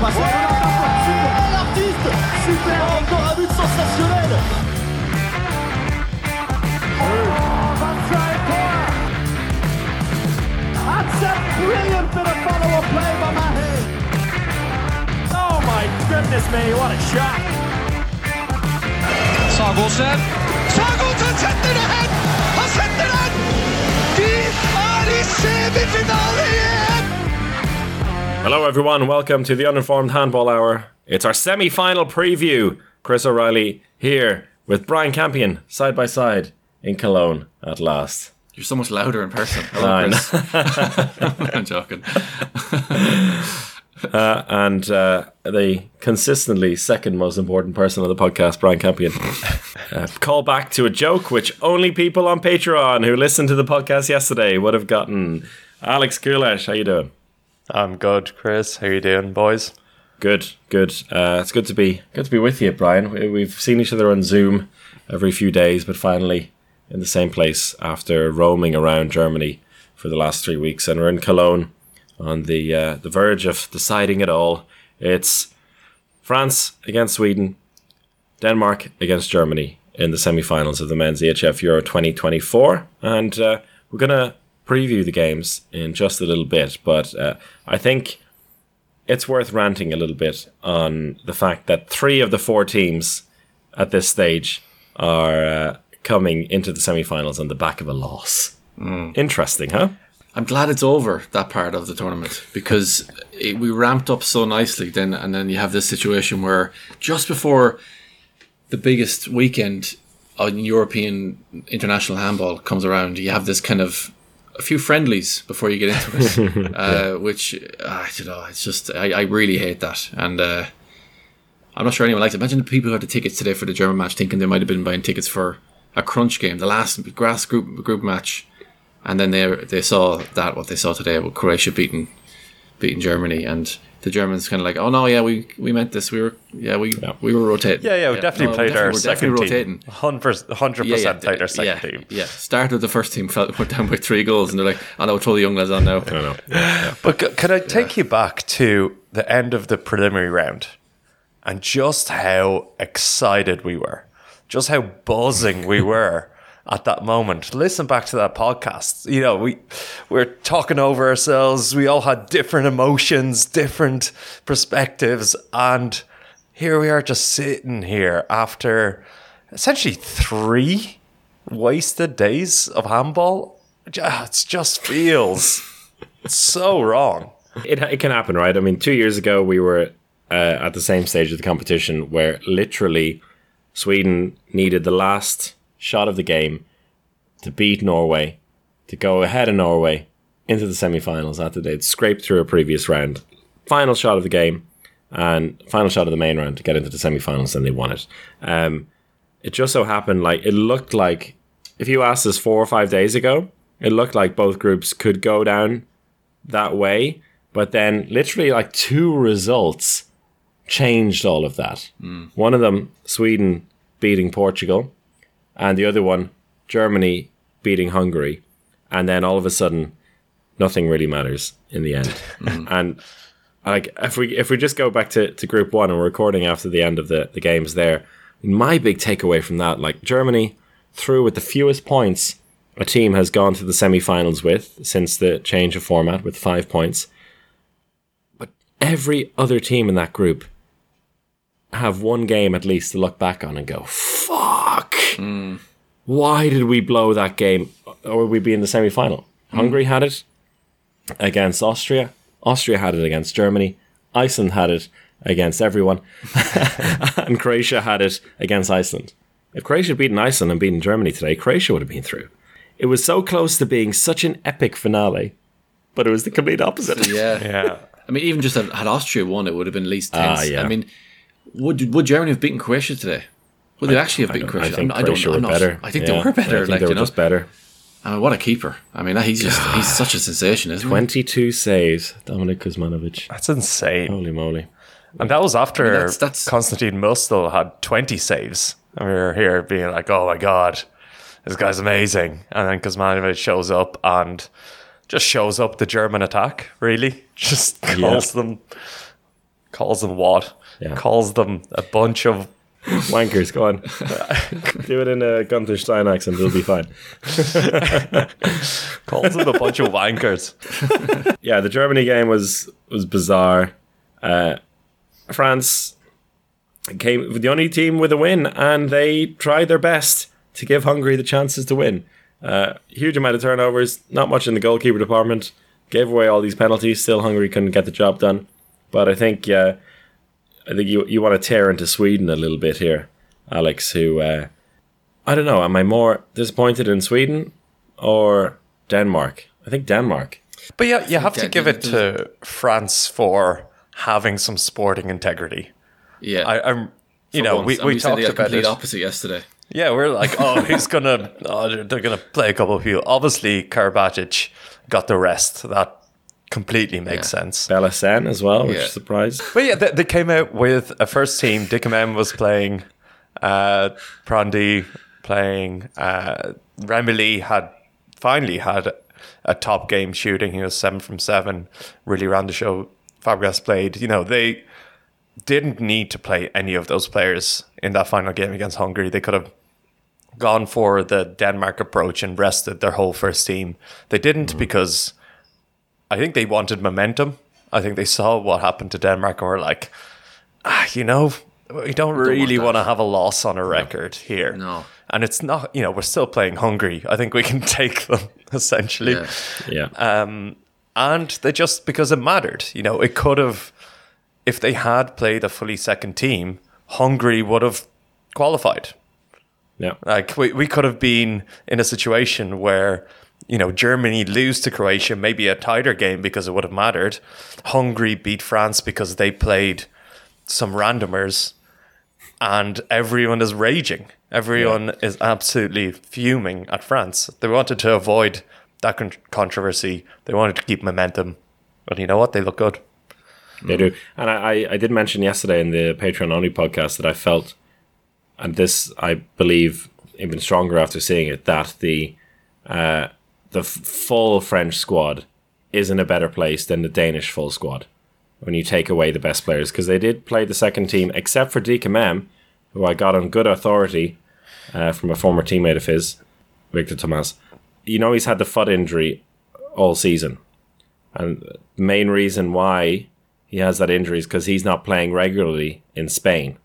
passe super. l'artiste Super Encore un but sensationnel That's a brilliant bit of follow-up play by Mahe. Oh my goodness me, what a shot! Sagosen. Sagosen setter det hen! Han setter den! De er i semifinale igjen! Hello, everyone. Welcome to the Uninformed Handball Hour. It's our semi final preview. Chris O'Reilly here with Brian Campion side by side in Cologne at last. You're so much louder in person. Hello, Chris. I'm joking. And uh, the consistently second most important person on the podcast, Brian Campion. uh, call back to a joke which only people on Patreon who listened to the podcast yesterday would have gotten. Alex Kulesh, how you doing? I'm good, Chris. How you doing, boys? Good, good. Uh, it's good to be good to be with you, Brian. We- We've seen each other on Zoom every few days, but finally in the same place after roaming around Germany for the last three weeks, and we're in Cologne on the uh, the verge of deciding it all. It's France against Sweden, Denmark against Germany in the semi-finals of the men's EHF Euro 2024, and uh, we're gonna preview the games in just a little bit. But uh, I think it's worth ranting a little bit on the fact that three of the four teams at this stage are uh, coming into the semi-finals on the back of a loss. Interesting, huh? I'm glad it's over that part of the tournament because it, we ramped up so nicely. Then and then you have this situation where just before the biggest weekend on European international handball comes around, you have this kind of a few friendlies before you get into it, uh, which uh, I don't know. It's just I, I really hate that, and uh, I'm not sure anyone likes it. Imagine the people who had the tickets today for the German match, thinking they might have been buying tickets for a crunch game, the last grass group group match and then they they saw that what they saw today with Croatia beating beating Germany, and the Germans kind of like, oh no, yeah, we we meant this, we were yeah we we were rotating, Yeah, yeah, we definitely no, played our we're second definitely team. rotating. 100%, 100% played our second yeah, team. Yeah, started the first team, fell, went down by three goals, and they're like, "I know, throw the young lads on now." I don't know. But c- could I take you back to the end of the preliminary round and just how excited we were, just how buzzing we were at that moment? Listen back to that podcast. You know, we we're talking over ourselves. We all had different emotions, different perspectives, and here we are, just sitting here after essentially three wasted days of handball. It just feels so wrong. It, it can happen, right? I mean, two years ago, we were uh, at the same stage of the competition where literally Sweden needed the last shot of the game to beat Norway, to go ahead of Norway into the semi finals after they'd scraped through a previous round. Final shot of the game and final shot of the main round to get into the semi finals, and they won it. Um, it just so happened like it looked like if you asked us four or five days ago, it looked like both groups could go down that way. But then, literally, like two results changed all of that. One of them, Sweden beating Portugal, and the other one, Germany beating Hungary. And then all of a sudden, nothing really matters in the end. Mm-hmm. And like, if we if we just go back to, to Group One and we're recording after the end of the, the games there, my big takeaway from that, like Germany through with the fewest points a team has gone to the semi-finals with since the change of format with five points. But every other team in that group have one game at least to look back on and go, "Fuck! Why did we blow that game? Or would we be in the semi-final?" Hungary had it against Austria. Austria had it against Germany. Iceland had it against everyone, and Croatia had it against Iceland. If Croatia had beaten Iceland and beaten Germany today, Croatia would have been through. It was so close to being such an epic finale, but it was the complete opposite. Yeah. Yeah. I mean, even just had, had Austria won, it would have been at least Ah, tense. yeah. I mean, would would Germany have beaten Croatia today? Would they actually have beaten I Croatia? think I'm- I Croatia don't, were I'm not- better. I think Yeah, they were better. I think like they were you know, just better. I mean, what a keeper! I mean, he's just he's such a sensation, isn't he? 22 saves, Dominik Kuzmanovic. That's insane. Holy moly. And that was after that's- that's- Konstantin Möstl had 20 saves. And we were here being like, oh my God, this guy's amazing. And then Kuzmanovic shows up and just shows up the German attack, really. Just calls them Calls them what? Yeah. Calls them a bunch of Wankers, go on. Do it in a Gunther Stein accent, it'll be fine. calls them a bunch of wankers. Yeah, the Germany game was was bizarre. Uh, France came the only team with a win, and they tried their best to give Hungary the chances to win. Uh, huge amount of turnovers, not much in the goalkeeper department. Gave away all these penalties. Still, Hungary couldn't get the job done. But I think, uh, I think you you want to tear into Sweden a little bit here, Alex. Who uh, I don't know. Am I more disappointed in Sweden or Denmark? I think Denmark. But yeah, you have to give it to France for having some sporting integrity. Yeah. I, I'm, you know, once. we, And we said talked the about complete it. opposite yesterday. Yeah, we're like, oh, who's gonna? Oh, they're, they're gonna play a couple of people. Obviously, Karabatic got the rest. That completely makes Yeah. sense. Bella Sen as well, which Yeah. surprised. But yeah, they, they came out with a first team. Dika Mem was playing. Uh, Prandi playing. Uh, Remili had finally had a top game shooting. He was seven from seven. Really ran the show. Fabregas played. You know they didn't need to play any of those players in that final game against Hungary. They could have gone for the Denmark approach and rested their whole first team. They didn't because I think they wanted momentum. I think they saw what happened to Denmark and were like, ah, you know, we don't really that. want to have a loss on a record here. No. And it's not, you know, we're still playing Hungary. I think we can take them essentially. Yeah. Yeah. Uh, And they just, because it mattered, you know, it could have, if they had played a fully second team, Hungary would have qualified. yeah. Like we, we could have been in a situation where, you know, Germany lose to Croatia, maybe a tighter game because it would have mattered. Hungary beat France because they played some randomers and everyone is raging. Everyone is absolutely fuming at France. They wanted to avoid that con- controversy. They wanted to keep momentum. But you know what? They look good. They do. And I, I, I did mention yesterday in the Patreon only podcast that I felt, and this I believe even stronger after seeing it, that the uh, the f- full French squad is in a better place than the Danish full squad when you take away the best players because they did play the second team except for DKM, who I got on good authority uh, from a former teammate of his, Victor Tomás. You know he's had the foot injury all season. And the main reason why he has that injury is because he's not playing regularly in Spain.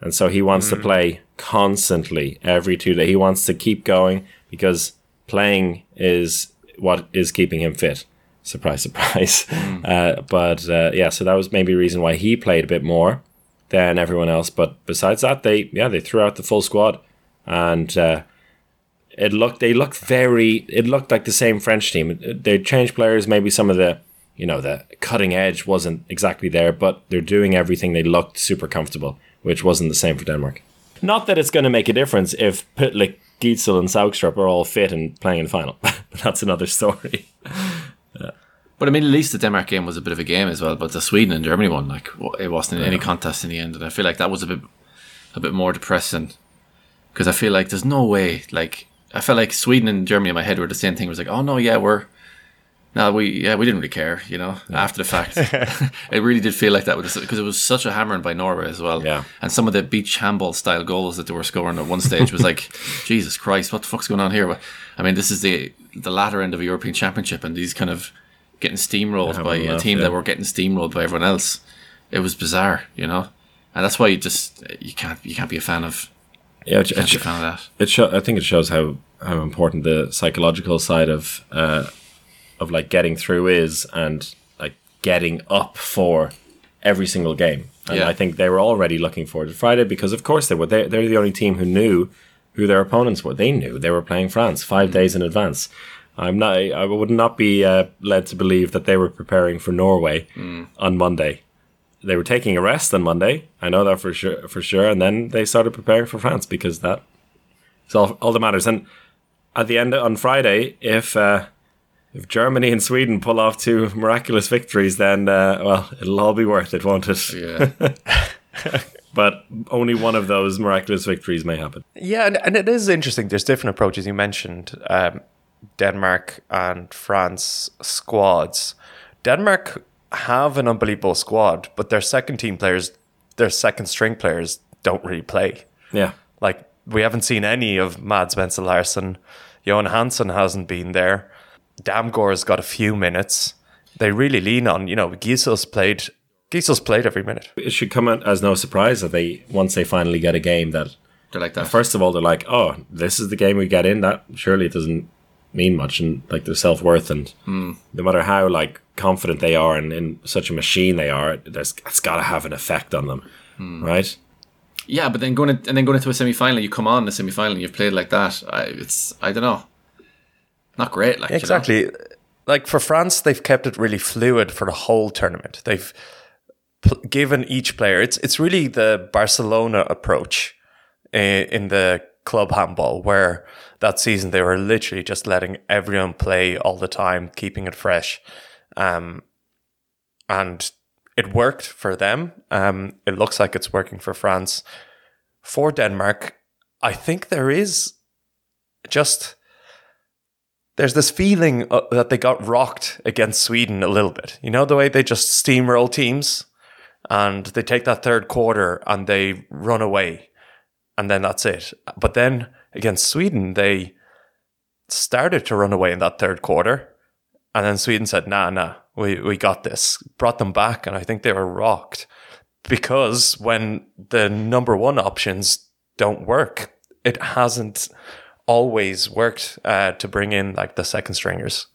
And so he wants to play constantly every two days. He wants to keep going because playing is what is keeping him fit. Surprise, surprise. Uh, but uh, yeah, so that was maybe a reason why he played a bit more than everyone else. But besides that, they yeah they threw out the full squad, and uh, it looked they looked very it looked like the same French team. They changed players, maybe some of the you know the cutting edge wasn't exactly there, but they're doing everything. They looked super comfortable, which wasn't the same for Denmark. Not that it's going to make a difference if Pytlick, Gidsel, and Saugstrup are all fit and playing in the final. But that's another story. But I mean, at least the Denmark game was a bit of a game as well. But the Sweden and Germany one, like, it wasn't any contest in the end, and I feel like that was a bit, a bit more depressing because I feel like there's no way. Like, I felt like Sweden and Germany in my head were the same thing. It was like, oh no, yeah, we're, no, we, yeah, we didn't really care, you know. After the fact, it really did feel like that because it was such a hammering by Norway as well. Yeah. and some of the beach handball style goals that they were scoring at one stage was like, Jesus Christ, what the fuck's going on here? But, I mean, this is the the latter end of a European Championship, and these kind of getting steamrolled by a team yeah. that were getting steamrolled by everyone else. It was bizarre, you know, and that's why you just you can't you can't be a fan of Yeah, it, can't be a it, fan of that. it show, I think it shows how how important the psychological side of uh, of like getting through is and like getting up for every single game. And Yeah. I think they were already looking forward to Friday because of course they were. They, they're the only team who knew who their opponents were. They knew they were playing France five days in advance. I'm not. I would not be uh, led to believe that they were preparing for Norway on Monday. They were taking a rest on Monday. I know that for sure. For sure, and then they started preparing for France because that it's all, all that matters. And at the end on Friday, if uh, if Germany and Sweden pull off two miraculous victories, then uh, well, it'll all be worth it, won't it? Yeah, But only one of those miraculous victories may happen. Yeah, and, and it is interesting. There's different approaches. You mentioned um, Denmark and France squads. Denmark have an unbelievable squad, but their second team players, their second string players, don't really play. Yeah. Like we haven't seen any of Mads Mensah Larsen. Johan Hansen hasn't been there. Damgore's got a few minutes. They really lean on, you know, Gidsel's played Gidsel's played every minute. It should come as no surprise that they once they finally get a game that They're like that. first of all they're like, oh, this is the game we get in. That surely it doesn't mean much, and like their self worth, and hmm. no matter how like confident they are and in such a machine they are, there's it's got to have an effect on them, hmm. right? Yeah, but then going in, and then going into a semi final, you come on the semi final, you've played like that. I, it's I don't know, not great. Like you know? Exactly. Like for France, they've kept it really fluid for the whole tournament. They've pl- given each player. It's it's really the Barcelona approach in, in the club handball, where that season they were literally just letting everyone play all the time, keeping it fresh, um, and it worked for them. Um, it looks like it's working for France. For Denmark, I think there is just there's this feeling uh, that they got rocked against Sweden a little bit. You know, the way they just steamroll teams and they take that third quarter and they run away and then that's it. But then against Sweden, they started to run away in that third quarter. And then Sweden said, nah, nah, we, we got this. Brought them back. And I think they were rocked because when the number one options don't work, it hasn't always worked uh, to bring in like the second stringers,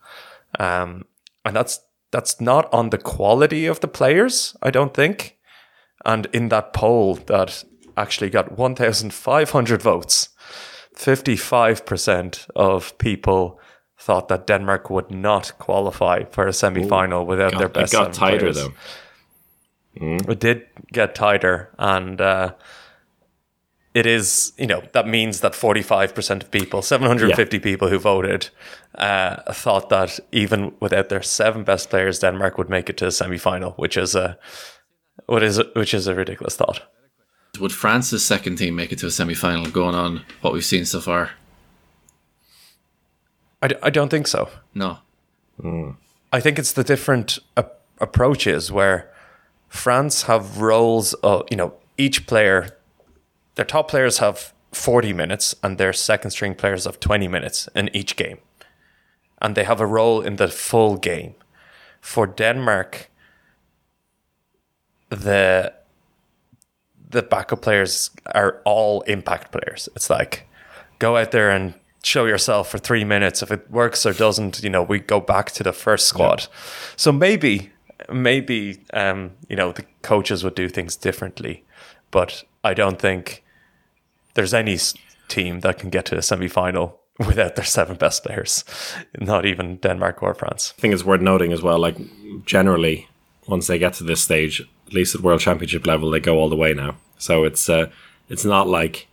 um, and that's that's not on the quality of the players, I don't think. And in that poll that actually got 1,500 votes, 55% of people thought that Denmark would not qualify for a semi-final without their best. it got tighter players. though. It did get tighter, and uh, it is, you know, that means that 45% of people, 750 people who voted, uh, thought that even without their seven best players, Denmark would make it to the semi final, which is a. What is which is a ridiculous thought. Would France's second team make it to a semi final going on what we've seen so far? I, d- I don't think so. No. I think it's the different a- approaches where France have roles of, you know, each player, their top players have 40 minutes and their second string players have 20 minutes in each game. And they have a role in the full game. For Denmark, the the backup players are all impact players. It's like go out there and show yourself for three minutes. If it works or doesn't, you know, we go back to the first squad. So maybe, maybe, um, you know, the coaches would do things differently, but I don't think there's any team that can get to a semi final without their seven best players. Not even Denmark or France. I think it's worth noting as well. Like generally, once they get to this stage, at least at World Championship level, they go all the way now. So it's uh, it's not like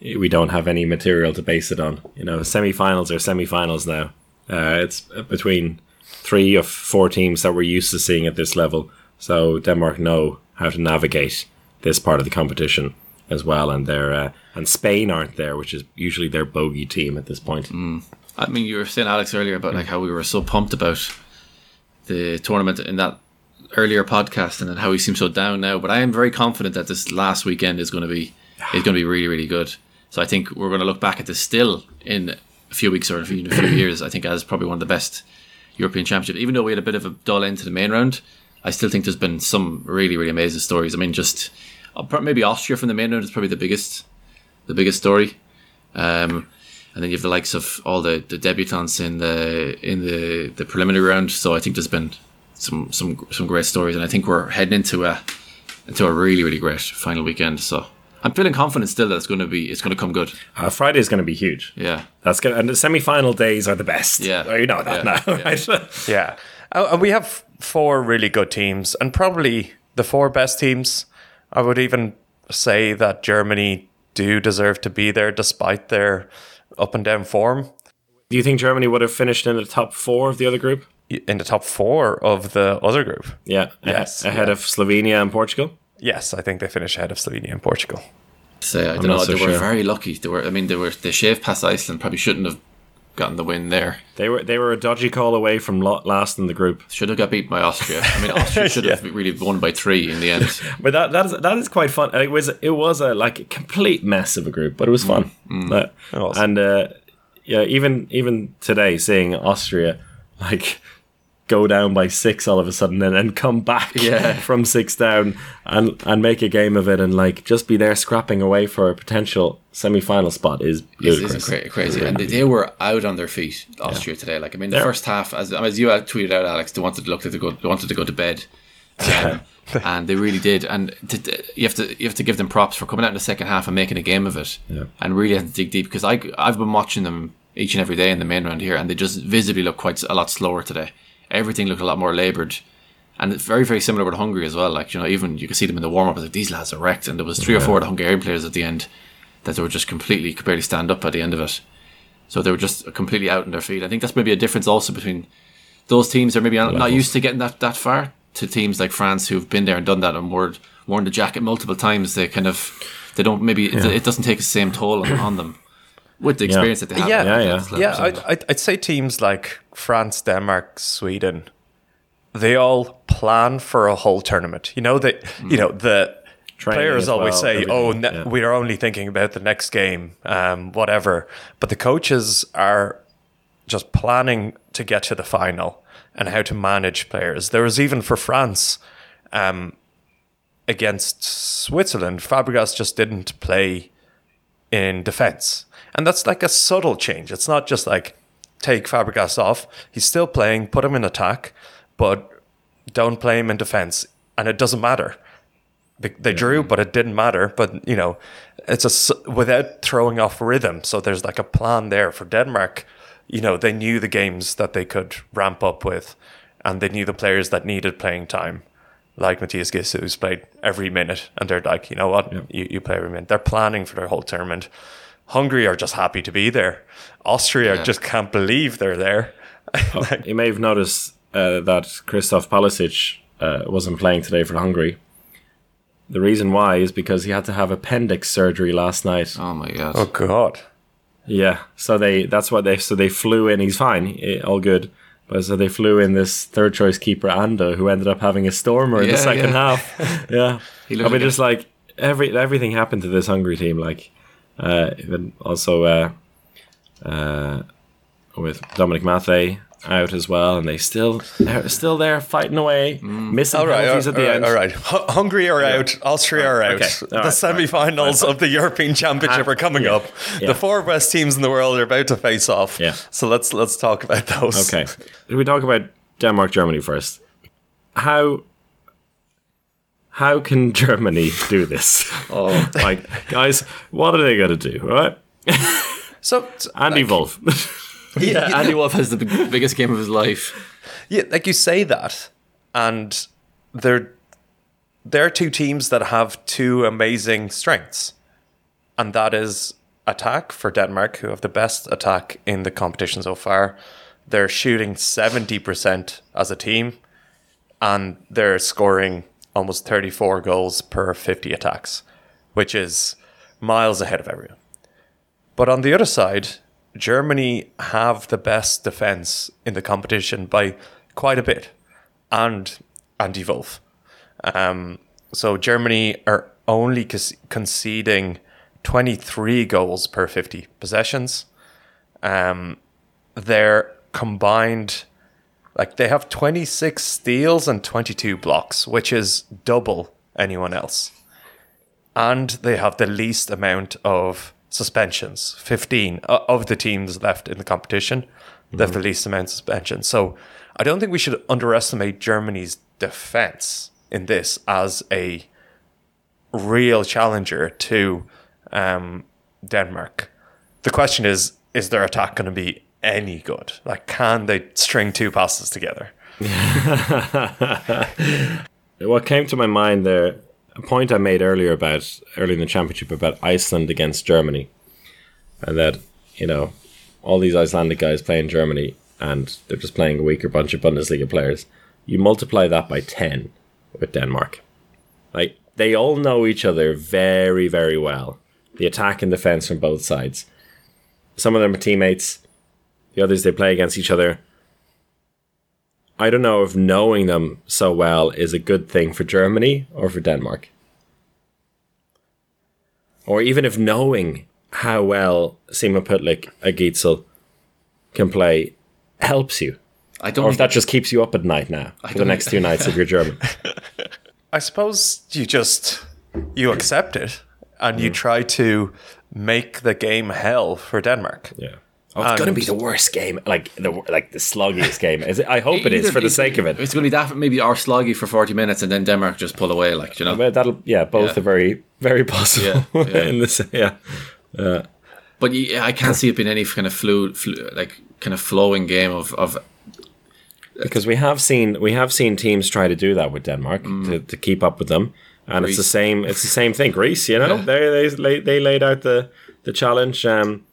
we don't have any material to base it on. You know, semi-finals are semi-finals now. Uh, it's between three of four teams that we're used to seeing at this level. So Denmark know how to navigate this part of the competition as well, and they're uh, and Spain aren't there, which is usually their bogey team at this point. I mean, you were saying Alex earlier about like how we were so pumped about the tournament in that earlier podcast, and then how we seem so down now. But I am very confident that this last weekend is going to be is going to be really really good. So I think we're going to look back at this still in a few weeks or in a few years. I think as probably one of the best European Championship. Even though we had a bit of a dull end to the main round, I still think there's been some really really amazing stories. I mean, just maybe Austria from the main round is probably the biggest the biggest story. Um, and then you have the likes of all the, the debutants in the in the, the preliminary round. So I think there's been some some some great stories, and I think we're heading into a into a really really great final weekend. So I'm feeling confident still that it's going to be it's going to come good. Uh, Friday is going to be huge. Yeah, That's good. And the semi-final days are the best. Yeah. Oh, you know that Yeah. now, right? Yeah. Uh, And we have four really good teams, and probably the four best teams. I would even say that Germany do deserve to be there despite their up and down form. Do you think Germany would have finished in the top four of the other group? In the top four of the other group. Yeah. Yes, Ahead yeah. of Slovenia and Portugal? Yes, I think they finish ahead of Slovenia and Portugal. so I don't not know. so they were very lucky. They were. I mean, they were. They shaved past Iceland. Probably shouldn't have gotten the win there. They were they were a dodgy call away from last in the group. Should have got beat by Austria. I mean, Austria should have really won by three in the end. But that that is that is quite fun. It was it was a like a complete mess of a group, but it was fun. Uh, It was. And uh, yeah, even even today, seeing Austria like go down by six all of a sudden and then come back Yeah. from six down and and make a game of it and like just be there scrapping away for a potential semi final spot is ludicrous. cra- crazy, and they, they were out on their feet, Austria today. Like I mean, the They're- first half, as as you had tweeted out, Alex, they wanted to look to go, they wanted to go to bed, um, and they really did. And to, to- you have to you have to give them props for coming out in the second half and making a game of it, and really had to dig deep. Because I I've been watching them each and every day in the main round here, and they just visibly look quite a lot slower today. Everything looked a lot more laboured. And it's very, very similar with Hungary as well. Like, you know, even you can see them in the warm up, like these lads are wrecked. And there was three or four of the Hungarian players at the end that they were just completely could barely stand up at the end of it. So they were just completely out on their feet. I think that's maybe a difference also between those teams that are maybe not not used to getting that, that far to teams like France who've been there and done that and worn, worn the jacket multiple times. They kind of, they don't maybe, it, it doesn't take the same toll on, on them with the experience that they have. Yeah, Yeah, yeah. yeah. I'd, I'd, I'd say teams like France, Denmark, Sweden, they all plan for a whole tournament. You know that you know the Training players always well, say, "Oh, ne- yeah. we are only thinking about the next game, um, whatever." But the coaches are just planning to get to the final and how to manage players. There was even for France um, against Switzerland, Fabregas just didn't play in defense. And that's like a subtle change. It's not just like take Fabregas off. He's still playing, put him in attack, but don't play him in defense. And it doesn't matter. They, they drew, but it didn't matter. But, you know, it's a, without throwing off rhythm. So there's like a plan there for Denmark. You know, they knew the games that they could ramp up with, and they knew the players that needed playing time like Matthias Giss, who's played every minute, and they're like, you know what, you, you play every minute. They're planning for their whole tournament. Hungary are just happy to be there. Austria Yeah. just can't believe they're there. You may have noticed uh, that Christoph Palasics uh, wasn't playing today for Hungary. The reason why is because he had to have appendix surgery last night. Oh my God. Oh God! Yeah, so they that's what they so they flew in. He's fine, eh, all good. But so they flew in this third choice keeper Ando, who ended up having a stormer in the second yeah. half. Yeah, He I mean, like a- just like every everything happened to this Hungary team. Like, even also uh, uh, with Dominic Máthé out as well, and they still they're still there fighting away, missing All right, all penalties right, at the all right, end. all right. Hu- Hungary are out. Austria are out. Okay, the right, semi-finals of the European Championship are coming yeah, up. yeah. The four best teams in the world are about to face off. Yeah. So let's let's talk about those. Okay. we talk about Denmark, Germany first. How how can Germany do this? Oh, like, guys, what are they going to do? Right? So Andy Wolff. yeah. Andy Wolff has the big, biggest game of his life. Yeah, like you say that, and they're they're two teams that have two amazing strengths, and that is attack for Denmark, who have the best attack in the competition so far. They're shooting seventy percent as a team, and they're scoring almost thirty four goals per fifty attacks, which is miles ahead of everyone. But on the other side, Germany have the best defense in the competition by quite a bit, and Andy Wolff. Um, so Germany are only conceding 23 goals per 50 possessions. Um, their combined, like they have 26 steals and 22 blocks, which is double anyone else. And they have the least amount of suspensions 15 o- of the teams left in the competition they have the least amount of suspensions. So i don't think we should underestimate germany's defense in this as a real challenger to um, denmark. The question is is their attack going to be any good like can they string two passes together what came to my mind there, a point I made earlier about, early in the championship, about Iceland against Germany. And that, you know, all these Icelandic guys play in Germany and they're just playing a weaker bunch of Bundesliga players. You multiply that by 10 with Denmark. Like, they all know each other very, very well. The attack and defense from both sides. Some of them are teammates. The others they play against each other. I don't know if knowing them so well is a good thing for Germany or for Denmark. Or even if knowing how well Simon Pytlick Agitzel can play helps you. I don't Or if that just keeps you up at night now for the don't next two nights if you're German. I suppose you just you accept it and Mm. you try to make the game hell for Denmark. Yeah. Oh, it's gonna be the worst game, like the like the sluggiest game. Is it? I hope it is for the sake of it. It's going to be that maybe our sloggy for 40 minutes and then Denmark just pull away, like, you know. But that'll yeah, both Yeah. are very very possible. Yeah, yeah. in this yeah. But yeah, I can't see it being any kind of flu, flu like kind of flowing game of, of because we have seen we have seen teams try to do that with Denmark to, to keep up with them, and it's the same it's the same thing. Greece, you know, Yeah. they they they laid out the the challenge. Um,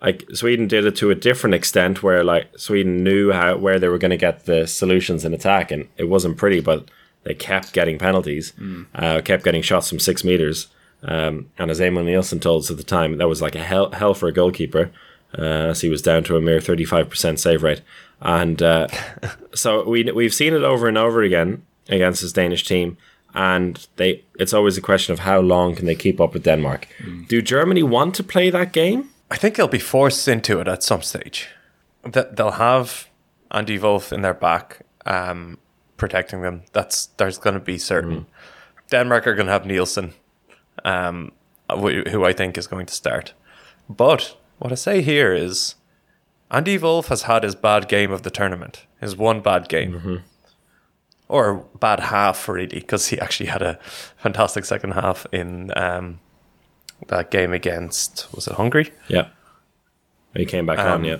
like Sweden did it to a different extent, where like Sweden knew how where they were going to get the solutions in attack, and it wasn't pretty, but they kept getting penalties, uh, kept getting shots from six meters. Um, and as Emil Nielsen told us at the time, that was like a hell, hell for a goalkeeper, uh, as he was down to a mere 35% save rate. And uh, so we, we've seen it over and over again against this Danish team. And they, it's always a question of how long can they keep up with Denmark. Do Germany want to play that game? I think they'll be forced into it at some stage. That they'll have Andy Wolff in their back, um, protecting them. That's there's going to be certain. Denmark are going to have Nielsen, um, who I think is going to start. But what I say here is, Andy Wolff has had his bad game of the tournament. His one bad game. Or bad half, really, because he actually had a fantastic second half in um, that game against, was it Hungary? Yeah. He came back on, yeah.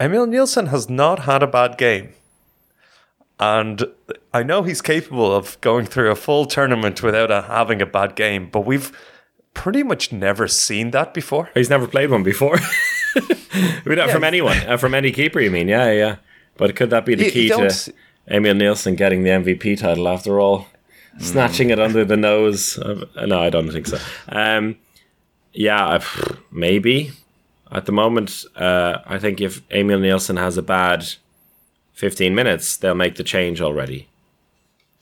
Emil Nielsen has not had a bad game. And I know he's capable of going through a full tournament without a, having a bad game, but we've pretty much never seen that before. He's never played one before. we don't, From anyone, uh, from any keeper, you mean? Yeah, yeah. But could that be the You- key you to Emil Nielsen getting the MVP title after all? Snatching it under the nose. No, I don't think so. Um, yeah, maybe. At the moment, uh, I think if Emil Nielsen has a bad 15 minutes, they'll make the change already.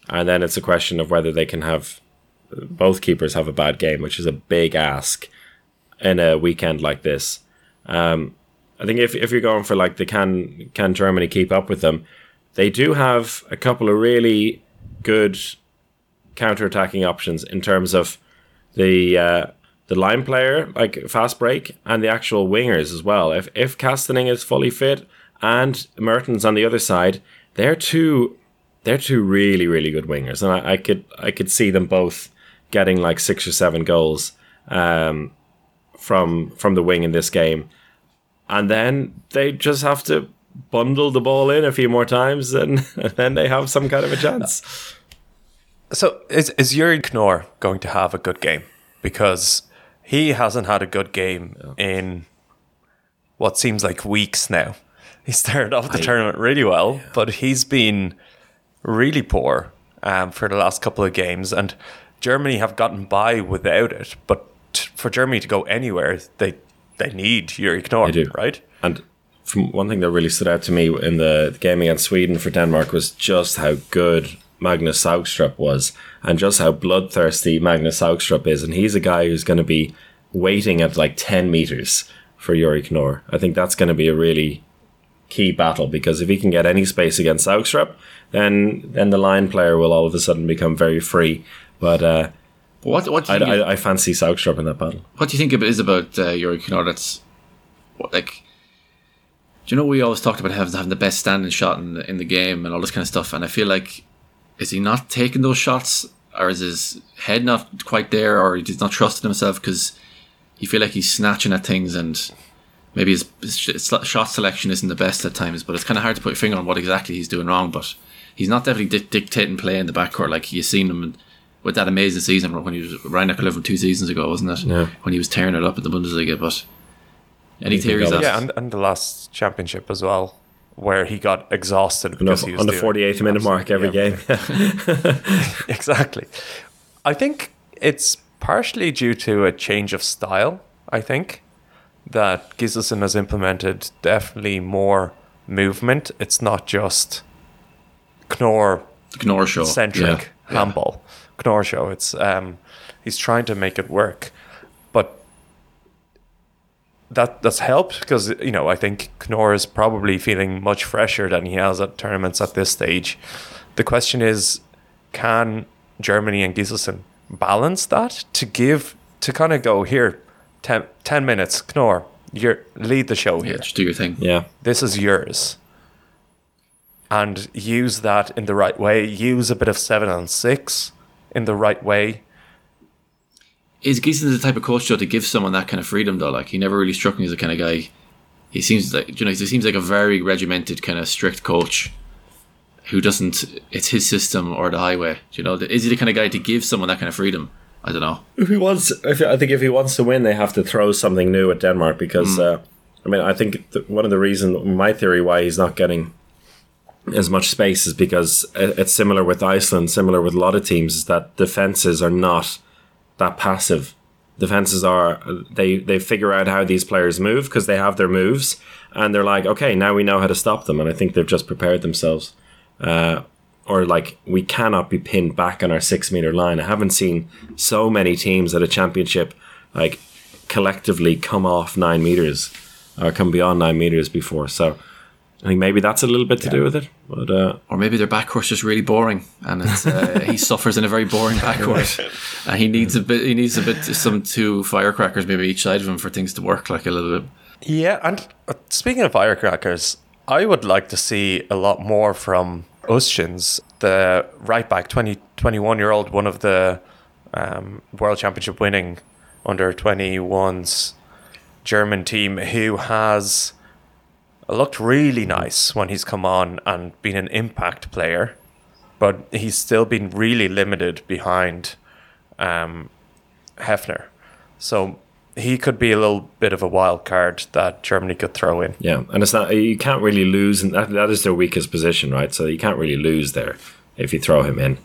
And then it's a question of whether they can have both keepers have a bad game, which is a big ask in a weekend like this. Um, I think if, if you're going for like the can can Germany keep up with them, they do have a couple of really good counter attacking options in terms of the uh, the line player like fast break and the actual wingers as well. If if Kastening is fully fit and Mertens on the other side, they're two they're two really really good wingers, and I, I could I could see them both getting like six or seven goals um, from from the wing in this game, and then they just have to bundle the ball in a few more times, and, then they have some kind of a chance. So is, is Juri Knorr going to have a good game? Because he hasn't had a good game in what seems like weeks now. He started off the tournament really well, but he's been really poor um, for the last couple of games. And Germany have gotten by without it. But t- for Germany to go anywhere, they they need Juri Knorr, right? And from one thing that really stood out to me in the game against Sweden for Denmark was just how good Magnus Saugstrup was, and just how bloodthirsty Magnus Saugstrup is. And he's a guy who's going to be waiting at like ten meters for Juri Knorr. I think that's going to be a really key battle because if he can get any space against Saugstrup, then then the line player will all of a sudden become very free. But uh, What what do I, I, I fancy Saugstrup in that battle. what do you think it is about uh, Juri Knorr that's what, like? Do you know we always talked about having, having the best standing shot in the, in the game and all this kind of stuff, and I feel like is he not taking those shots, or is his head not quite there, or he's not trusting himself because you feel like he's snatching at things and maybe his, his shot selection isn't the best at times, but it's kind of hard to put your finger on what exactly he's doing wrong. But he's not definitely di- dictating play in the backcourt like you've seen him with that amazing season when he was Rhein-Neckar Löwen two seasons ago, wasn't it? Yeah. When he was tearing it up in the Bundesliga. But any theories? of it. that- Yeah, and, and the last championship as well, where he got exhausted because the, he was on the doing 48th minute mark every absolutely game. exactly. I think it's partially due to a change of style. I think that Gíslason has implemented definitely more movement. It's not just Knorr The Knorr show. centric Yeah. Yeah. Knorr show. It's um, he's trying to make it work, but that that's helped because you know I think Knorr is probably feeling much fresher than he has at tournaments at this stage. The question is, can Germany and Gíslason balance that to give to kind of go here, 10, 10 minutes, Knorr, you lead the show Yeah, here just do your thing. Yeah. this is yours and use that in the right way use a bit of seven on six in the right way Is Gieson the type of coach though to give someone that kind of freedom though? Like he never really struck me as the kind of guy. He seems like you know he seems like a very regimented kind of strict coach who doesn't. It's his system or the highway. You know, is he the kind of guy to give someone that kind of freedom? I don't know. If he wants, if, I think if he wants to win, they have to throw something new at Denmark because, uh, I mean, I think th- one of the reasons, my theory, why he's not getting as much space is because it- it's similar with Iceland, similar with a lot of teams, is that defenses are not that passive. Defenses are they they figure out how these players move because they have their moves, and they're like, okay, now we know how to stop them, and I think they've just prepared themselves Uh, or like we cannot be pinned back on our six meter line. I haven't seen so many teams at a championship like collectively come off nine meters or come beyond nine meters before. So I think maybe that's a little bit to do with it. But uh, Or maybe their backcourt's just really boring, and it's, uh, he suffers in a very boring backcourt, and he needs a bit. He needs a bit some two firecrackers maybe each side of him for things to work like a little bit. yeah and uh, speaking of firecrackers i would like to see a lot more from Uščins, the right back 20 21 year old one of the um, world championship winning under 21s german team who has looked really nice when he's come on and been an impact player, but he's still been really limited behind um, Häfner. So he could be a little bit of a wild card that Germany could throw in. yeah, and it's not you can't really lose, and that that is their weakest position, right? So you can't really lose there if you throw him in.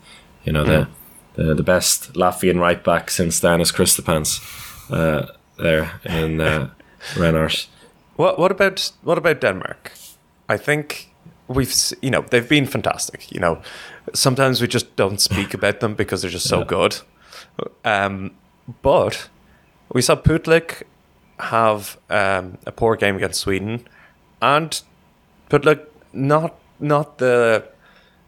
You know the the, the best Latvian right back since Dainis Krištopāns uh, there in uh, Renars. What what about what about Denmark? I think we've you know they've been fantastic. You know, sometimes we just don't speak about them because they're just so good. Um, but we saw Pytlick have um, a poor game against Sweden, and Pytlick not not the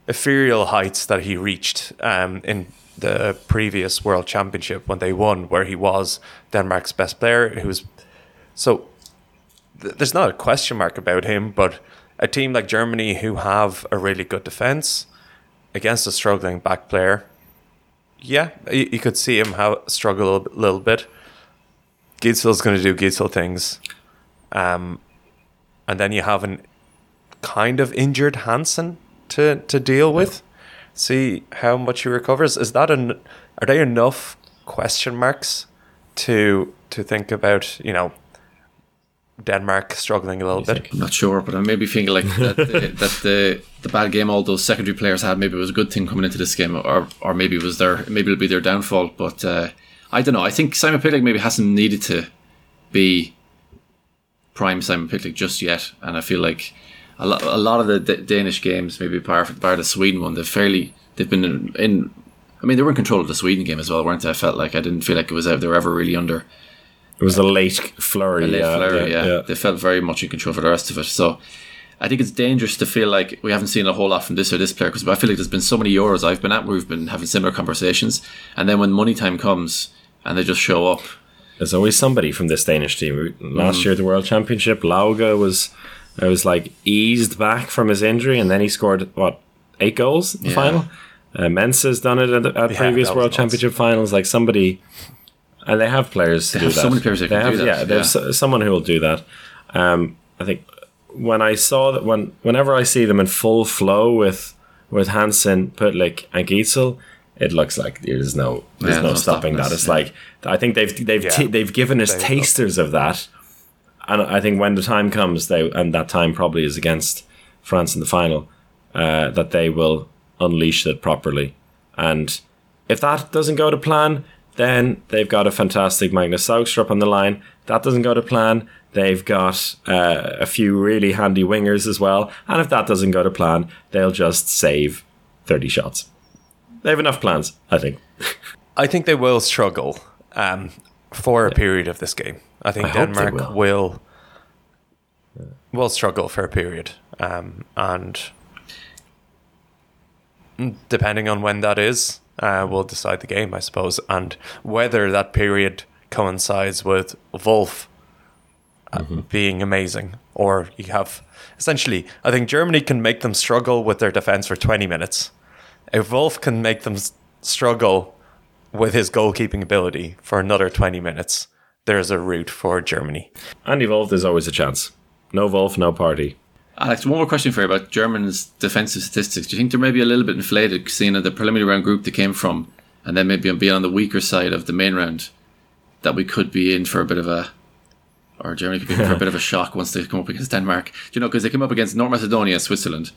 ethereal heights that he reached um, in the previous World Championship when they won, where he was Denmark's best player. Who was so th- there's not a question mark about him, but a team like Germany who have a really good defense against a struggling back player, yeah, you, you could see him how struggle a little, bit. Gidsel's going to do Gidsel things, um, and then you have an kind of injured Hansen to to deal with. See how much he recovers. Is that an? Are they enough question marks to to think about? You know, Denmark struggling a little bit. I'm not sure, but I maybe thinking like that, the, that the the bad game all those secondary players had maybe it was a good thing coming into this game, or or maybe it was their maybe it'll be their downfall. But uh, I don't know. I think Simon Pytlick maybe hasn't needed to be prime Simon Pytlick just yet, and I feel like a lot a lot of the D- Danish games, maybe bar bar the Sweden one, they've fairly they've been in, in. I mean, they were in control of the Sweden game as well, weren't they? I felt like I didn't feel like it was they were ever really under It was a late flurry. a late yeah, flurry, yeah, yeah, yeah. They felt very much in control for the rest of it. So I think it's dangerous to feel like we haven't seen a whole lot from this or this player because I feel like there's been so many Euros I've been at where we've been having similar conversations. And then when money time comes and they just show up, There's always somebody from this Danish team. Last year at the World Championship, Lauge was, I was like eased back from his injury, and then he scored what eight goals in the Yeah. final. Uh, Mensah's done it at, the- at Yeah, previous World nuts. Championship finals. Like somebody, and they have players to They do have that. so many players that can have, do that, Yeah, there's yeah. someone who will do that. Um, I think when I saw that when whenever I see them in full flow with with Hansen, Pytlick, and Gidsel, it looks like there's no there's Yeah, no, no stopping stopping that. It's yeah. like I think they've they've Yeah. t- they've given us There you go. tasters of that, and I think when the time comes, they and that time probably is against France in the final, uh, that they will unleash it properly. And if that doesn't go to plan, Then they've got a fantastic Magnus Saugstrup on the line. That doesn't go to plan. They've got uh, a few really handy wingers as well. And if that doesn't go to plan, they'll just save 30 shots. They have enough plans, I think. I think they will struggle um, for a period of this game. I think I Denmark will. will will struggle for a period, um, and depending on when that is, uh, will decide the game, I suppose, and whether that period coincides with Wolff uh, being amazing, or you have essentially. I think Germany can make them struggle with their defense for twenty minutes. If Wolff can make them struggle with his goalkeeping ability for another 20 minutes, there's a route for Germany. And evolved there's always a chance. No Wolff, no party. Alex, one more question for you about Germany's defensive statistics. Do you think they're maybe a little bit inflated, seeing the preliminary round group they came from, and then maybe being on the weaker side of the main round, that we could be in for a bit of a, or Germany could be in for a bit of a shock once they come up against Denmark? Do you know, because they came up against North Macedonia and Switzerland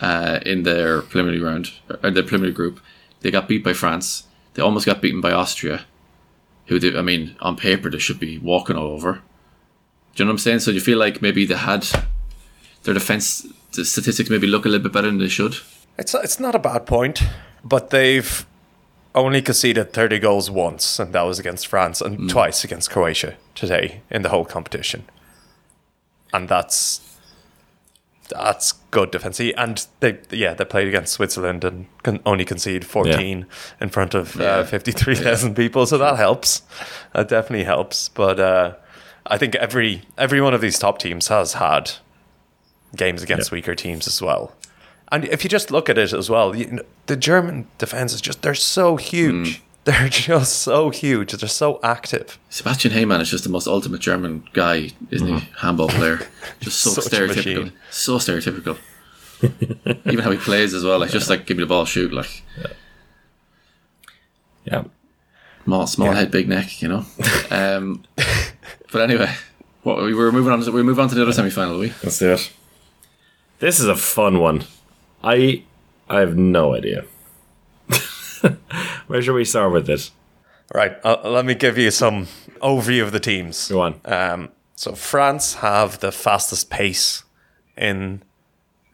uh, in their preliminary round, or their preliminary group. They got beat by France. They almost got beaten by Austria, who, they, I mean, on paper, they should be walking all over. Do you know what I'm saying? So do you feel like maybe they had their defense the statistics maybe look a little bit better than they should. It's it's not a bad point, but they've only conceded 30 goals once, and that was against France, and twice against Croatia today in the whole competition. And that's that's good defense. And they yeah they played against Switzerland and can only concede 14 in front of Yeah. uh, 53,000 people, so that helps. That definitely helps. But uh, I think every every one of these top teams has had games against Yeah. weaker teams as well. And if you just look at it as well, you know, the German defense is just, they're so huge. They're just so huge. They're so active. Sebastian Heymann is just the most ultimate German guy, isn't he? Handball player. Just so stereotypical. So stereotypical. Even how he plays as well. Like just like give me the ball, shoot. Like Yeah. small, small Yeah. head, big neck. You know. Um, but anyway, what we were moving on. To, We move on to the other semi final. We Let's do it. This is a fun one. I I have no idea. Where should we start with this? Right. Uh, let me give you some overview of the teams. Go on. Um, so France have the fastest pace in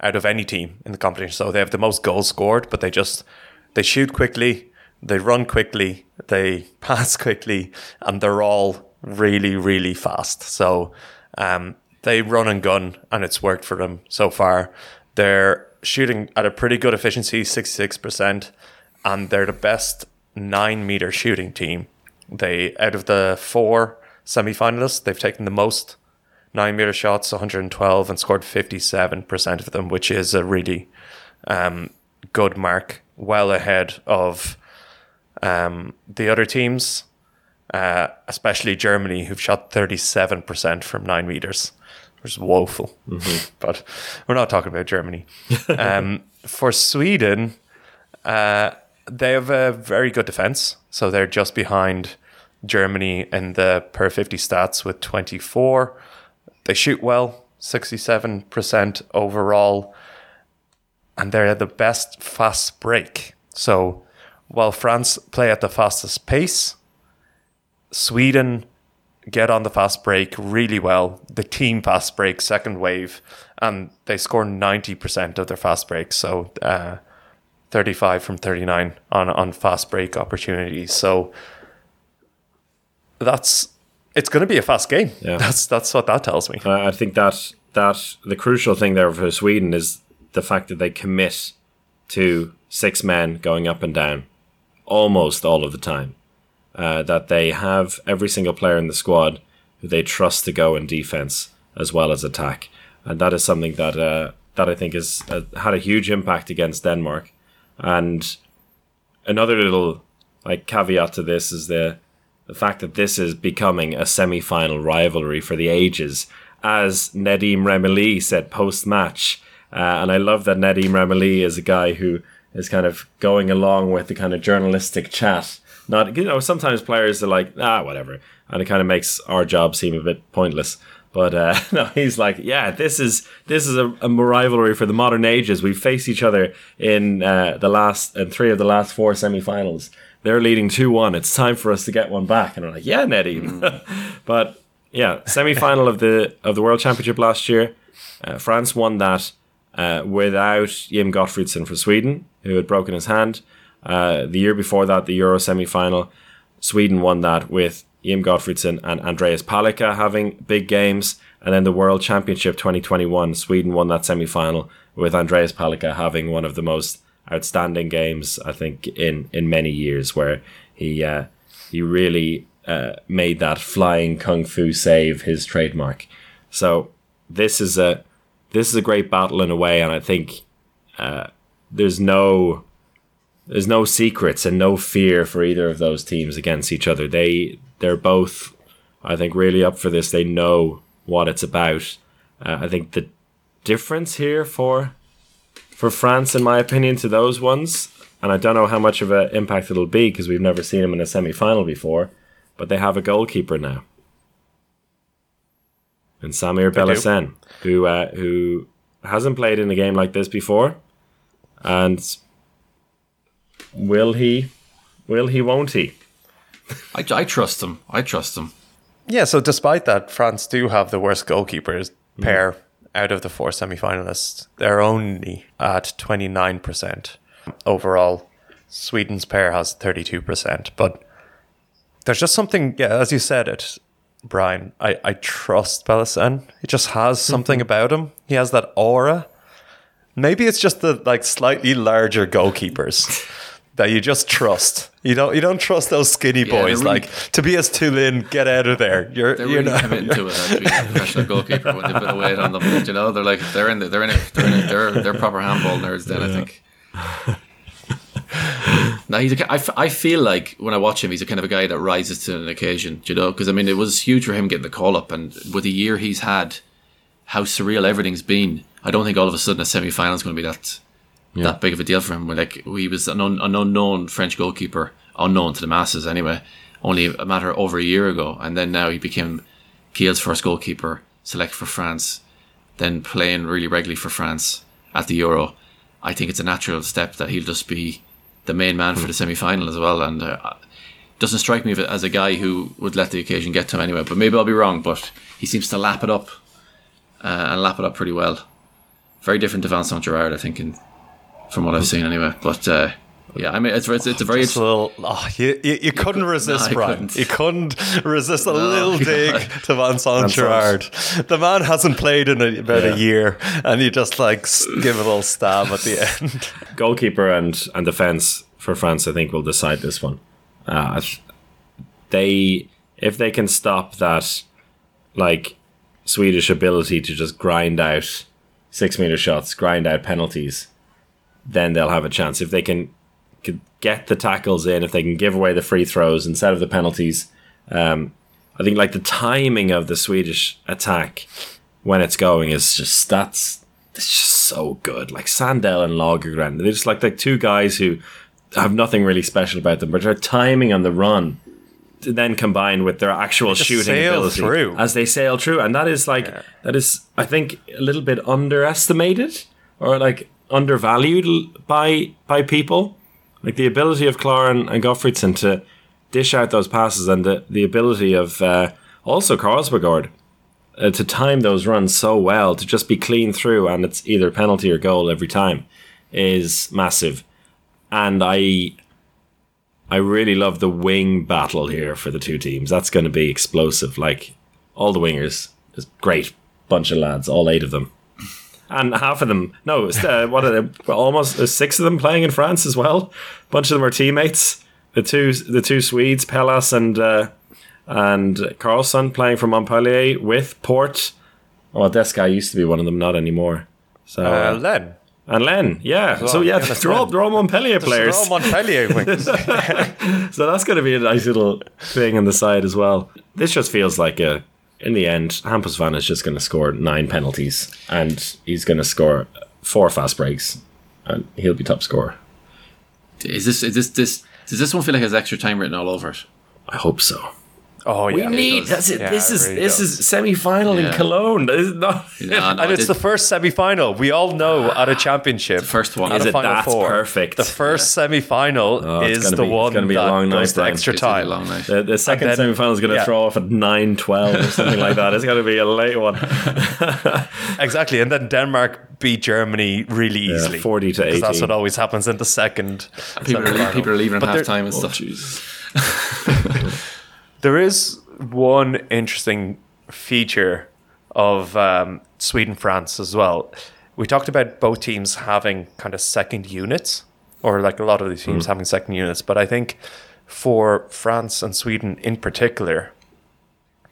out of any team in the competition. So they have the most goals scored, but they just they shoot quickly, they run quickly, they pass quickly, and they're all really really fast. So um, they run and gun, and it's worked for them so far. They're shooting at a pretty good efficiency, sixty six percent, and they're the best nine meter shooting team. They out of the four semi-finalists, they've taken the most nine meter shots, 112, and scored 57% of them, which is a really um, good mark, well ahead of um, the other teams, uh, especially Germany, who've shot 37% from nine meters, which is woeful. but we're not talking about Germany. um, for Sweden, uh, they have a very good defense, so they're just behind Germany in the per 50 stats with 24. They shoot well, 67% overall, and they're the best fast break. So while France play at the fastest pace, Sweden get on the fast break really well. The team fast break, second wave, and they score 90% of their fast breaks. So, uh, 35 from 39 on, on fast break opportunities. So that's it's going to be a fast game. Yeah. That's that's what that tells me. I I think that that the crucial thing there for Sweden is the fact that they commit to six men going up and down almost all of the time. Uh, that they have every single player in the squad who they trust to go in defense as well as attack, and that is something that uh, that I think has uh, had a huge impact against Denmark. And another little like caveat to this is the the fact that this is becoming a semi-final rivalry for the ages, as Nedim Remili said post-match. Uh, and I love that Nedim Remili is a guy who is kind of going along with the kind of journalistic chat. Not, you know, sometimes players are like, ah, whatever, and it kind of makes our job seem a bit pointless. But uh, no, he's like, yeah, this is this is a, a rivalry for the modern ages. We face each other in uh, the last in three of the last four semi-finals. they're leading 2 1. It's time for us to get one back. And I'm like, yeah, Nettie. but yeah, semi final of the of the World Championship last year. Uh, France won that uh, without Jim Gottfridsson for Sweden, who had broken his hand. Uh, the year before that, the Euro semi final, Sweden won that with Jim Gottfridsson and Andreas Palicka having big games. And then the World Championship 2021, Sweden won that semi final with Andreas Palicka having one of the most outstanding games, I think, in, in many years, where he uh, he really uh, made that flying kung fu save his trademark. So this is a this is a great battle in a way, and I think uh, there's no there's no secrets and no fear for either of those teams against each other. They they're both, I think, really up for this. They know what it's about. Uh, I think the difference here for for France, in my opinion, to those ones, and I don't know how much of an impact it'll be because we've never seen them in a semi final before, but they have a goalkeeper now, and Samir Bellahcene, who uh, who hasn't played in a game like this before, and will he? Will he? Won't he? I, I trust him. I trust him. Yeah, so despite that, France do have the worst goalkeepers mm. pair out of the four semi finalists. They're only at 29%. Overall, Sweden's pair has 32%. But there's just something, yeah, as you said it, Brian, I, I trust Bellahcene. He just has mm-hmm. something about him. He has that aura. Maybe it's just the like slightly larger goalkeepers that you just trust. You don't you don't trust those skinny they're boys really- like Tobias Thulin, get out of there. You're They're you're really not committing to it. being a professional goalkeeper when they put a weight on them. You know, they're like they're in the, they're in it. They're in. They're they're proper handball nerds. Then I think. Now he's a, I, f- I feel like when I watch him, he's a kind of a guy that rises to an occasion. You know, because I mean, it was huge for him getting the call up, and with the year he's had, how surreal everything's been. I don't think all of a sudden a semi final is going to be that that big of a deal for him. Like he was an, un, an unknown French goalkeeper, unknown to the masses anyway, only a matter of over a year ago, and then now he became Kiel's first goalkeeper, selected for France, then playing really regularly for France at the Euro. I think it's a natural step that he'll just be the main man for the semi final as well, and. Uh, doesn't strike me as a guy who would let the occasion get to him anyway, but maybe I'll be wrong. But he seems to lap it up uh, and lap it up pretty well. Very different to Vincent Gerard, I think, in, from what I've seen anyway. But uh, yeah, I mean, it's it's, it's a very just a little. Oh, you, you, you couldn't resist, I Brian. couldn't. You couldn't resist a little dig couldn't. to Vincent Gerard. The man hasn't played in a, about Yeah. a year, and you just like s- give a little stab at the end. goalkeeper and and defense for France, I think, will decide this one. Uh, they if they can stop that, like Swedish ability to just grind out six meter shots, grind out penalties, then they'll have a chance. If they can, can get the tackles in, if they can give away the free throws instead of the penalties, um, I think like the timing of the Swedish attack when it's going is just that's it's just so good. Like Sandell and Lagergren, they're just like like two guys who have nothing really special about them, but their timing on the run, then combined with their actual shooting ability through. as they sail through, and that is like that is I think a little bit underestimated or like undervalued by by people. Like the ability of Claren and Gottfridsson to dish out those passes, and the the ability of uh, also Carlsbogård uh, to time those runs so well to just be clean through and it's either penalty or goal every time is massive. And i i really love the wing battle here for the two teams. That's going to be explosive. Like all the wingers is great bunch of lads all eight of them and half of them no uh, what are they almost uh, six of them playing in france as well A bunch of them are teammates the two the two swedes Pellas and uh, and Carlson playing for Montpellier with Porte. Oh, this guy used to be one of them, not anymore. So Uh, Lenne. and Lenne, yeah. so well, yeah, yeah, that's they're all they're all Montpellier They're players. all Montpellier wings. so that's going to be a nice little thing on the side as well. This just feels like a. In the end, Hampus Wanne is just going to score nine penalties, and he's going to score four fast breaks, and he'll be top scorer. Is this is this this does this one feel like it has extra time written all over it? I hope so. Oh yeah, We need that's it. Yeah, this it is really this does. is semi final in Cologne. This is not. Yeah, no, and it's it- the first semi-final. We all know ah, at a championship, the first one. at Is a it Final that's Four, perfect? The first semi-final Oh, is the be- one gonna be a that long night to extra gonna be a time. long night. The, the second then- semi final is going to yeah. throw off at 9 12 or something like that. It's going to be a late one. Exactly, and then Denmark beat Germany really easily, 40 to because That's what always happens in the second. People are, people are leaving at half time and Oh, stuff. There is one interesting feature of um, Sweden France as well. We talked about both teams having kind of second units, or like a lot of these teams having second units, but I think for France and Sweden in particular,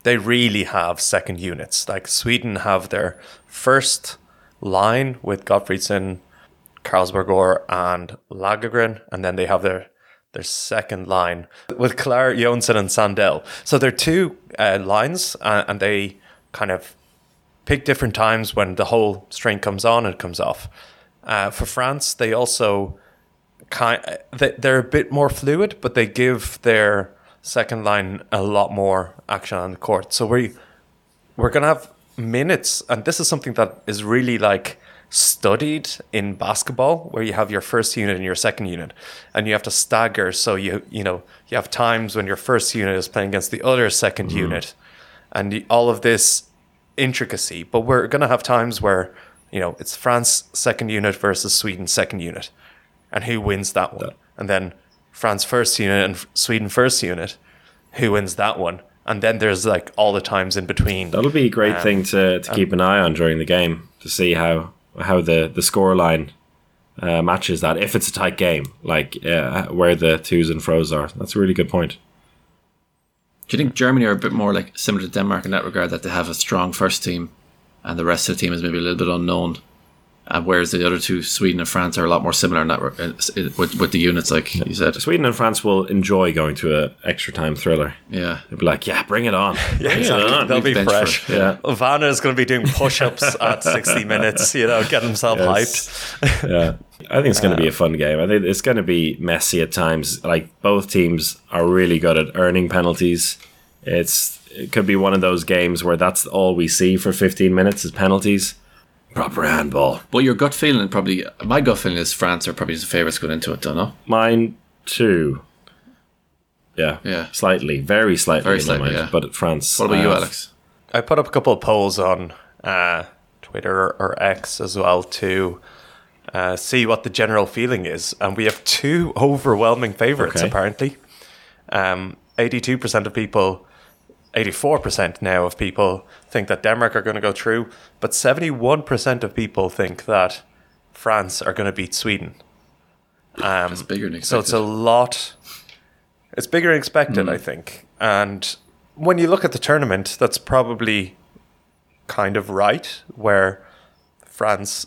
they really have second units. Like Sweden have their first line with Gottfridsson, Carlsbogård, and Lagergren, and then they have their their second line with Claar, Jonsson, and Sandell. So they're two uh, lines, uh, and they kind of pick different times when the whole string comes on and comes off. Uh, for France, they also kind they, they're a bit more fluid, but they give their second line a lot more action on the court. So we we're gonna have minutes, and this is something that is really like studied in basketball, where you have your first unit and your second unit, and you have to stagger. So you you know you have times when your first unit is playing against the other 2nd mm-hmm. unit, and the, all of this intricacy. But we're gonna have times where you know it's France second unit versus Sweden second unit, and who wins that one, and then France first unit and Sweden first unit, who wins that one. And then there's like all the times in between. That'll be a great um, thing to, to keep an eye on during the game to see how how the the score line uh, matches that if it's a tight game, like uh, where the twos and fro's are. That's a really good point. Do you think Germany are a bit more like similar to Denmark in that regard that they have a strong first team and the rest of the team is maybe a little bit unknown? And whereas the other two, Sweden and France, are a lot more similar in that re- uh, with, with the units, like you said. Sweden and France will enjoy going to a extra time thriller. Yeah. They'll be like, yeah, bring it on. Bring it exactly. on. They'll be bench fresh. for it, yeah. Wanne is going to be doing push-ups at 60 minutes, you know, getting himself Yes. hyped. yeah. I think it's going to be a fun game. I think it's going to be messy at times. Like both teams are really good at earning penalties. It's it could be one of those games where that's all we see for 15 minutes is penalties. Proper handball. But your gut feeling, probably, my gut feeling is France are probably the favourites going into it, don't know? Mine too. Yeah. Yeah. Slightly, very slightly. Very in my slightly, mind. yeah. But France. What about you, uh, Alex? I put up a couple of polls on uh, Twitter or X as well to uh, see what the general feeling is. And we have two overwhelming favourites, Okay. apparently. Um, 82% of people, 84% now of people think that Denmark are going to go through, but 71% of people think that France are going to beat Sweden. Um, It's bigger than so it's a lot. It's bigger than expected, I think. And when you look at the tournament, that's probably kind of right, where France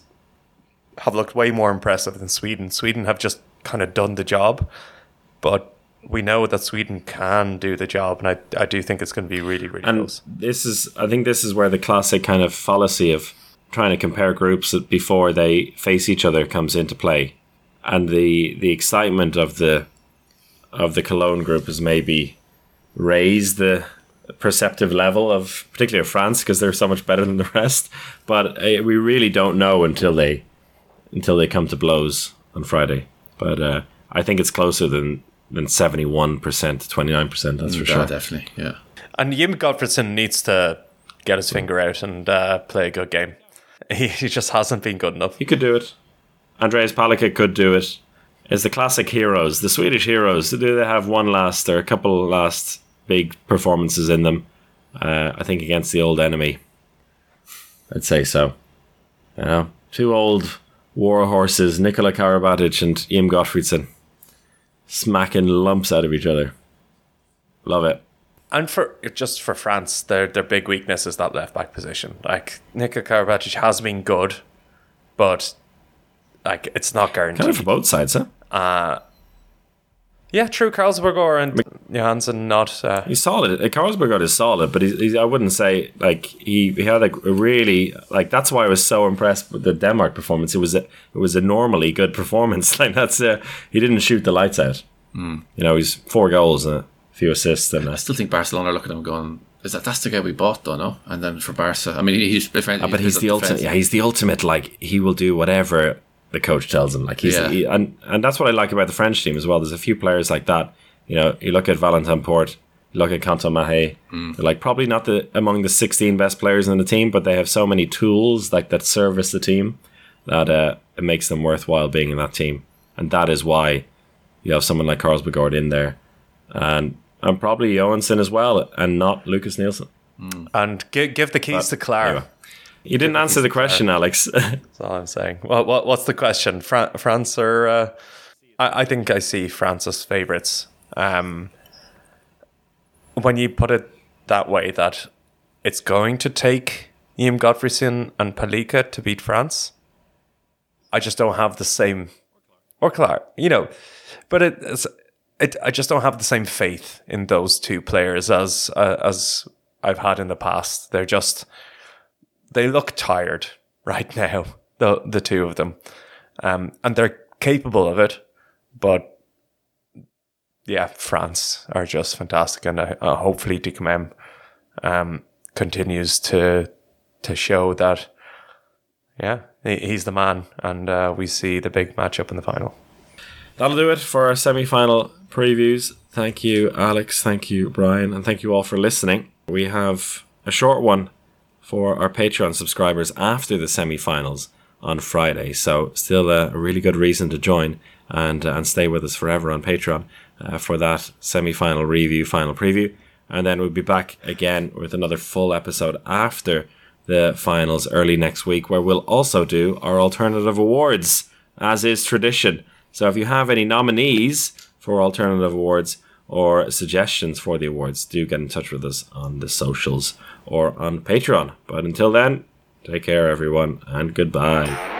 have looked way more impressive than Sweden. Sweden have just kind of done the job, but we know that Sweden can do the job, and I, I do think it's going to be really, really And close. this is, I think, this is where the classic kind of fallacy of trying to compare groups before they face each other comes into play, and the the excitement of the of the Cologne group has maybe raised the perceptive level of particularly of France because they're so much better than the rest. But uh, we really don't know until they until they come to blows on Friday. But uh, I think it's closer than than seventy one percent to twenty nine percent. That's for Yeah, sure. definitely. Yeah. And Jim Gottfridsson needs to get his finger out and uh, play a good game. He, he just hasn't been good enough. He could do it. Andreas Palicka could do it. It's the classic heroes, the Swedish heroes. Do they have one last or a couple last big performances in them? Uh, I think against the old enemy. I'd say so. You know, two old war horses, Nikola Karabatic and Jim Gottfridsson, smacking lumps out of each other. Love it. And for just for France, their their big weakness is that left back position. Like Nikola Karabatic has been good, but like it's not guaranteed. Kind of for both sides, huh? Uh, yeah, true. Carlsbogård and Johansson not. Uh, He's solid. Uh, Carlsbogård is solid, but he's, he's, I wouldn't say like he, he had a, a really like that's why I was so impressed with the Denmark performance. It was a it was a normally good performance. Like that's uh, he didn't shoot the lights out. You know, he's four goals and a few assists and I still think Barcelona are looking at him going, is that that's the guy we bought though, no? And then for Barca, I mean, he's Ah, but he's the ultimate. Yeah, he's the ultimate. Like he will do whatever the coach tells him. Like he's Yeah. he, and and that's what I like about the French team as well. There's a few players like that. You know, you look at Valentin Porte, you look at Kentin Mahé. They're like probably not the among the 16 best players in the team, but they have so many tools like that service the team that uh, it makes them worthwhile being in that team. And that is why you have someone like Carlsbogård in there, and and probably Johansson as well, and not Lucas Nielsen. And give, give the keys to Claar. anyway. You didn't answer the question, Alex. That's all I'm saying. What, what what's the question? Fran- France or uh, I, I think I see France as favourites. Um, when you put it that way, that it's going to take Ian Gottfridsson and Palicka to beat France. I just don't have the same, or Clark, you know, but it, it's, it I just don't have the same faith in those two players as uh, as I've had in the past. They're just they look tired right now, the the two of them, um, and they're capable of it. But yeah, France are just fantastic, and uh, uh, hopefully Dika Mem um, continues to to show that. Yeah, he's the man, and uh, we see the big matchup in the final. That'll do it for our semi final previews. Thank you, Alex. Thank you, Brian. And thank you all for listening. We have a short one for our Patreon subscribers after the semi finals on Friday. So, still a, a really good reason to join and, uh, and stay with us forever on Patreon uh, for that semi final review, final preview. And then we'll be back again with another full episode after the finals early next week, where we'll also do our alternative awards, as is tradition. So if you have any nominees for alternative awards or suggestions for the awards, do get in touch with us on the socials or on Patreon. But until then, take care, everyone, and goodbye.